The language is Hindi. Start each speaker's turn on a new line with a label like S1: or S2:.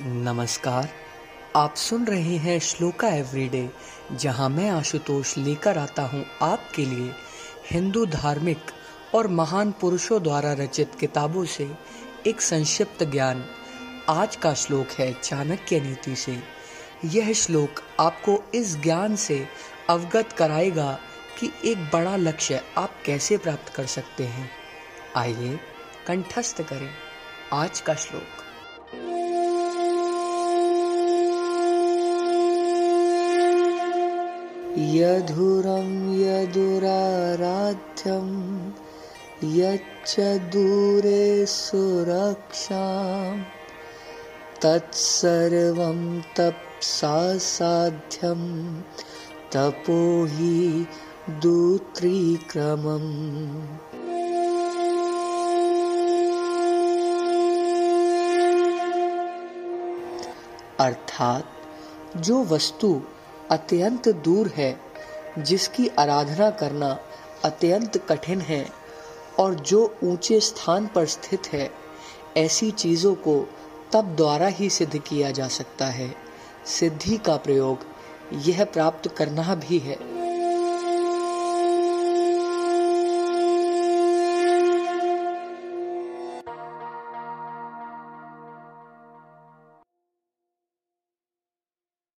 S1: नमस्कार। आप सुन रहे हैं श्लोका एवरीडे, जहाँ मैं आशुतोष लेकर आता हूँ आपके लिए हिंदू धार्मिक और महान पुरुषों द्वारा रचित किताबों से एक संक्षिप्त ज्ञान। आज का श्लोक है चाणक्य नीति से। यह श्लोक आपको इस ज्ञान से अवगत कराएगा कि एक बड़ा लक्ष्य आप कैसे प्राप्त कर सकते हैं। आइए कंठस्थ करें आज का श्लोक।
S2: यधुरं यदुराराध्यं यच्च दूरे सुरक्षां। तत्सर्वं तप्सा साध्यं तपो हि दूत्रीक्रमम्।
S1: अर्थात जो वस्तु अत्यंत दूर है, जिसकी आराधना करना अत्यंत कठिन है, और जो ऊँचे स्थान पर स्थित है, ऐसी चीज़ों को तब द्वारा ही सिद्ध किया जा सकता है। सिद्धि का प्रयोग यह प्राप्त करना भी है।